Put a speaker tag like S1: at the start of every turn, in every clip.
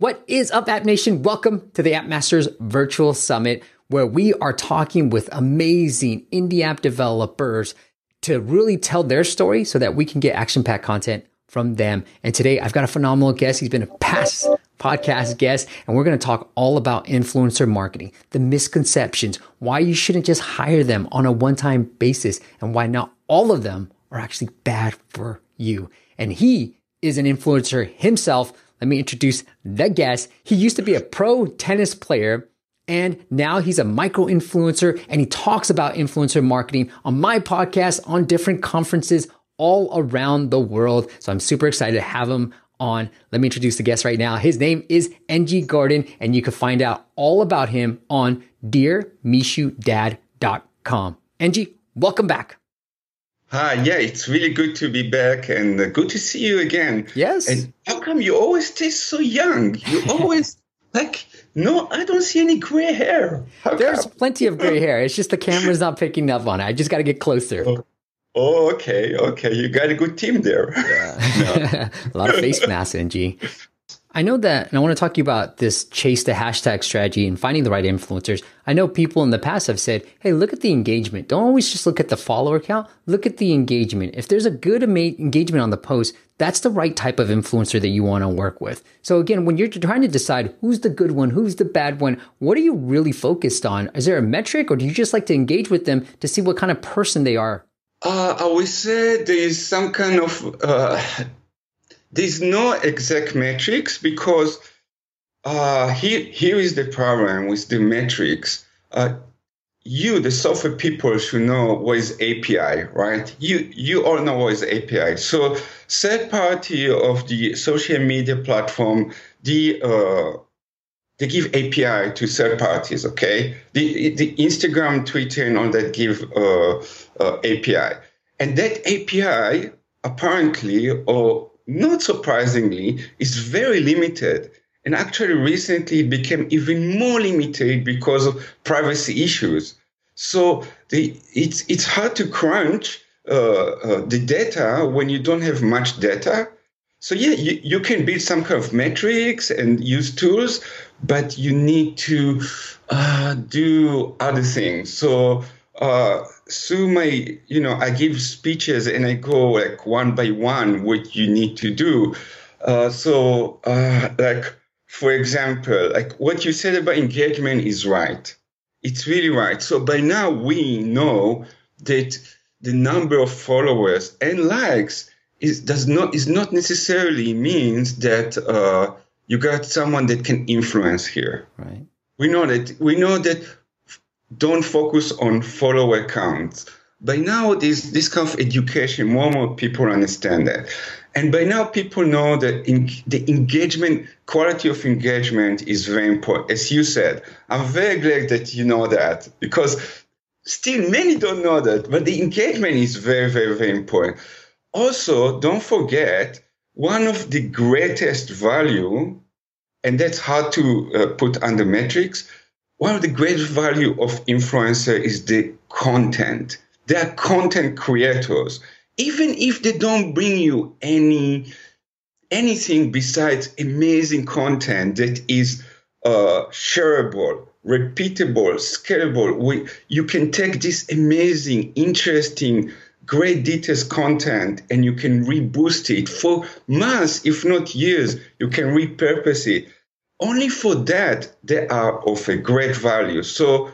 S1: What is up, App Nation? Welcome to the App Masters Virtual Summit, where we are talking with amazing indie app developers to really tell their story so that we can get action packed content from them. And today I've got a phenomenal guest. He's been a past podcast guest, and we're going to talk all about influencer marketing, the misconceptions, why you shouldn't just hire them on a one time basis, and why not all of them are actually bad for you. And he is an influencer himself let me introduce the guest. He used to be a pro tennis player and now he's a micro influencer and he talks about influencer marketing on my podcast, on different conferences all around the world. So I'm super excited to have him on. Let me introduce the guest right now. His name is NG Garden and you can find out all about him on dearmishudad.com. NG, welcome back.
S2: Hi, yeah, it's really good to be back and uh, good to see you again.
S1: Yes.
S2: And how come you always taste so young? You always like no, I don't see any gray hair.
S1: How There's come? plenty of gray hair. It's just the camera's not picking up on it. I just got to get closer.
S2: Oh, oh, okay, okay. You got a good team there.
S1: Yeah. a lot of face masks, NG. I know that, and I want to talk to you about this chase the hashtag strategy and finding the right influencers. I know people in the past have said, hey, look at the engagement. Don't always just look at the follower count. Look at the engagement. If there's a good engagement on the post, that's the right type of influencer that you want to work with. So again, when you're trying to decide who's the good one, who's the bad one, what are you really focused on? Is there a metric or do you just like to engage with them to see what kind of person they are?
S2: Uh, I would say there is some kind of uh, there's no exact metrics because uh, here, here is the problem with the metrics. Uh, you, the software people, should know what is API, right? You, you all know what is API. So, third party of the social media platform, the uh, they give API to third parties. Okay, the the Instagram, Twitter, and all that give uh, uh, API, and that API apparently or not surprisingly, is very limited. And actually, recently it became even more limited because of privacy issues. So the, it's, it's hard to crunch uh, uh, the data when you don't have much data. So yeah, you, you can build some kind of metrics and use tools, but you need to uh, do other things. So uh, through my, you know, I give speeches and I go like one by one what you need to do. Uh, so, uh, like, for example, like what you said about engagement is right. It's really right. So by now we know that the number of followers and likes is does not is not necessarily means that uh, you got someone that can influence here.
S1: Right.
S2: We know that we know that don't focus on follower counts. By now, this, this kind of education, more and more people understand that. And by now, people know that in, the engagement, quality of engagement is very important. As you said, I'm very glad that you know that because still many don't know that, but the engagement is very, very, very important. Also, don't forget one of the greatest value, and that's hard to uh, put under metrics, one of the great value of influencer is the content. They are content creators. Even if they don't bring you any anything besides amazing content that is uh, shareable, repeatable, scalable, we, you can take this amazing, interesting, great details content and you can reboost it for months, if not years. You can repurpose it only for that they are of a great value. So,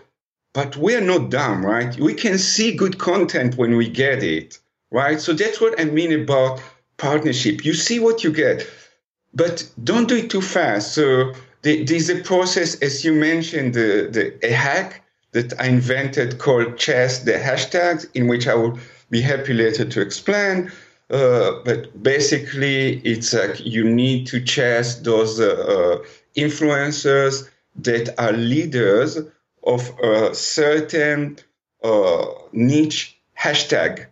S2: but we're not dumb, right? We can see good content when we get it, right? So that's what I mean about partnership. You see what you get, but don't do it too fast. So the, there's a process, as you mentioned, the, the a hack that I invented called Chase the hashtags, in which I will be happy later to explain. Uh, but basically, it's like you need to chase those uh, uh influencers that are leaders of a certain uh, niche hashtag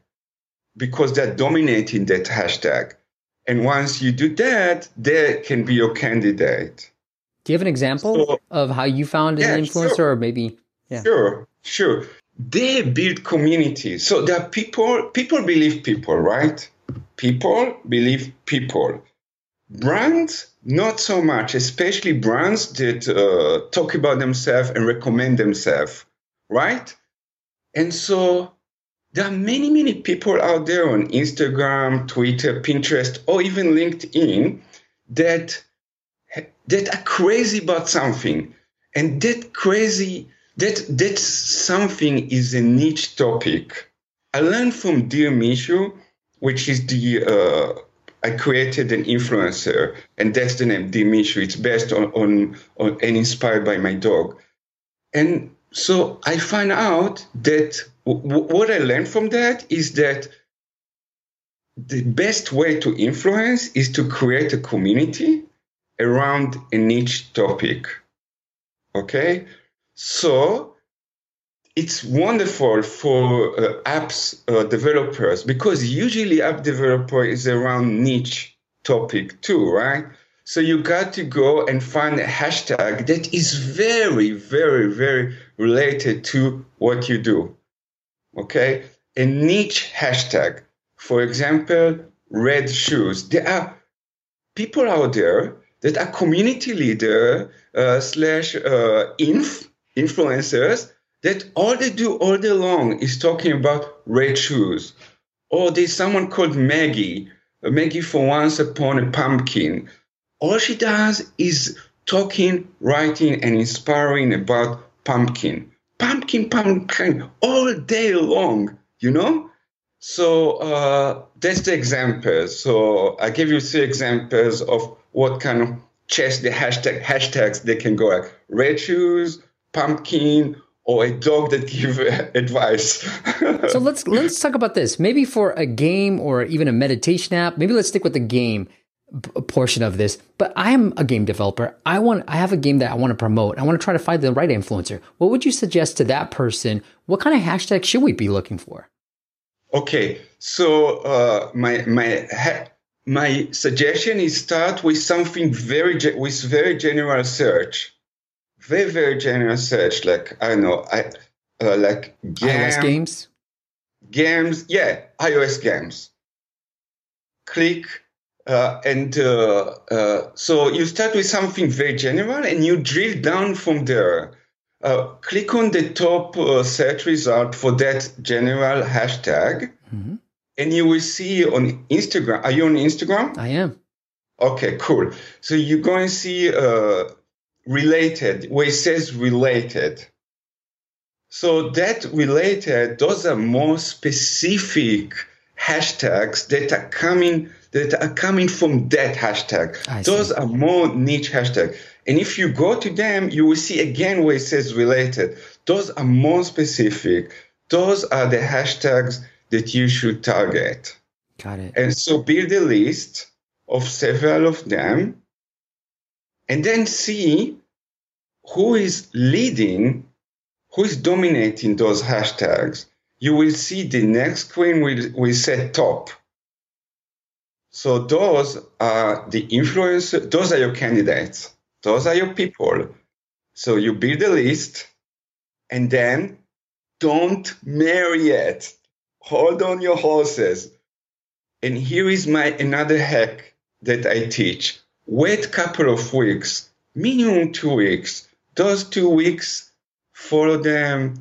S2: because they're dominating that hashtag. And once you do that, they can be your candidate.
S1: Do you have an example so, of how you found an yeah, influencer sure. or maybe?
S2: Yeah. Sure, sure. They build communities. So there are people, people believe people, right? People believe people brands, not so much, especially brands that uh, talk about themselves and recommend themselves, right? And so there are many, many people out there on Instagram, Twitter, Pinterest, or even LinkedIn that that are crazy about something, and that crazy that that something is a niche topic. I learned from Dear Mishu, which is the uh, I created an influencer, and that's the name, Mishu. It's based on, on, on and inspired by my dog. And so I find out that w- what I learned from that is that the best way to influence is to create a community around a niche topic. Okay? So it's wonderful for uh, apps uh, developers because usually app developer is around niche topic too, right? So you got to go and find a hashtag that is very, very, very related to what you do. Okay? A niche hashtag. For example, red shoes. There are people out there that are community leader uh, slash uh, inf influencers that all they do all day long is talking about red shoes. Or there's someone called Maggie, uh, Maggie for Once Upon a Pumpkin. All she does is talking, writing, and inspiring about pumpkin. Pumpkin, pumpkin, all day long, you know? So uh, that's the example. So I give you three examples of what kind of chase the hashtag hashtags they can go like red shoes, pumpkin, or a dog that give advice.
S1: so let's let's talk about this. Maybe for a game or even a meditation app. Maybe let's stick with the game portion of this. But I'm a game developer. I want I have a game that I want to promote. I want to try to find the right influencer. What would you suggest to that person? What kind of hashtag should we be looking for?
S2: Okay, so uh, my my ha- my suggestion is start with something very ge- with very general search, very very general search. Like I don't know, I uh, like
S1: iOS games,
S2: games, yeah, iOS games. Click uh, and uh, uh, so you start with something very general and you drill down from there. Uh, click on the top uh, search result for that general hashtag. Mm-hmm and you will see on Instagram. Are you on Instagram?
S1: I am.
S2: Okay, cool. So you're going to see uh, related, where it says related. So that related, those are more specific hashtags that are coming that are coming from that hashtag. I Those are more niche hashtags. And if you go to them, you will see again where it says related. Those are more specific. Those are the hashtags that you should target.
S1: Got it.
S2: And so build a list of several of them and then see who is leading, who is dominating those hashtags. You will see the next screen will, will say top. So those are the influencers, those are your candidates, those are your people. So you build a list and then don't marry it hold on your horses. And here is my another hack that I teach. Wait a couple of weeks, minimum two weeks. Those two weeks, follow them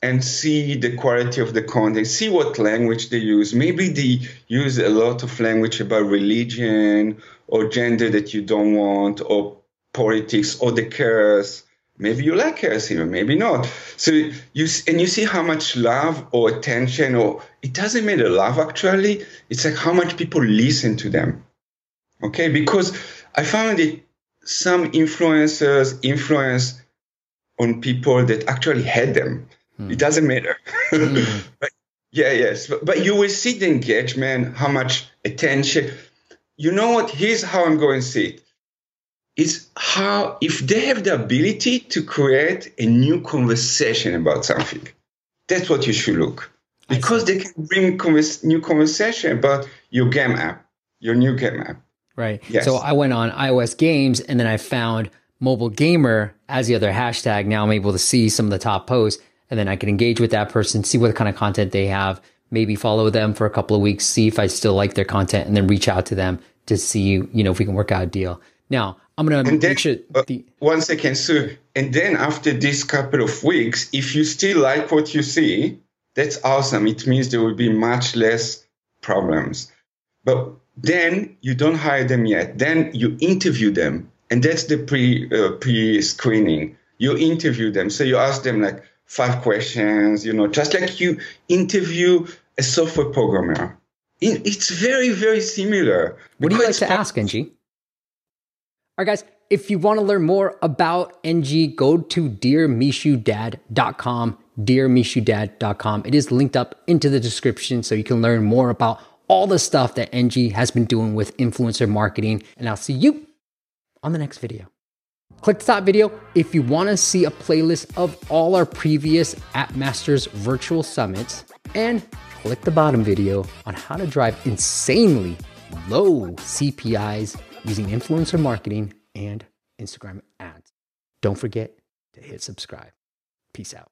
S2: and see the quality of the content, see what language they use. Maybe they use a lot of language about religion or gender that you don't want, or politics, or the curse Maybe you like curse even maybe not. So you and you see how much love or attention or it doesn't matter love actually. It's like how much people listen to them. Okay, because I found it some influencers influence on people that actually hate them. Hmm. It doesn't matter. Hmm. but yeah, yes. But, but you will see the engagement, how much attention. You know what? Here's how I'm going to see it is how if they have the ability to create a new conversation about something that's what you should look because they can bring convers- new conversation about your game app your new game app
S1: right yes. so i went on ios games and then i found mobile gamer as the other hashtag now i'm able to see some of the top posts and then i can engage with that person see what kind of content they have maybe follow them for a couple of weeks see if i still like their content and then reach out to them to see, you know, if we can work out a deal. Now, I'm going to make
S2: then,
S1: sure
S2: uh, one second, sir. And then after this couple of weeks, if you still like what you see, that's awesome. It means there will be much less problems. But then you don't hire them yet. Then you interview them, and that's the pre uh, pre screening. You interview them, so you ask them like five questions. You know, just like you interview a software programmer. It's very very similar.
S1: What do you like to ask, NG? All right, guys. If you want to learn more about NG, go to dearmishudad.com, dearmishudad.com. It is linked up into the description so you can learn more about all the stuff that NG has been doing with influencer marketing. And I'll see you on the next video. Click the top video if you want to see a playlist of all our previous App Masters virtual summits, and click the bottom video on how to drive insanely low CPIs using influencer marketing and Instagram ads. Don't forget to hit subscribe. Peace out.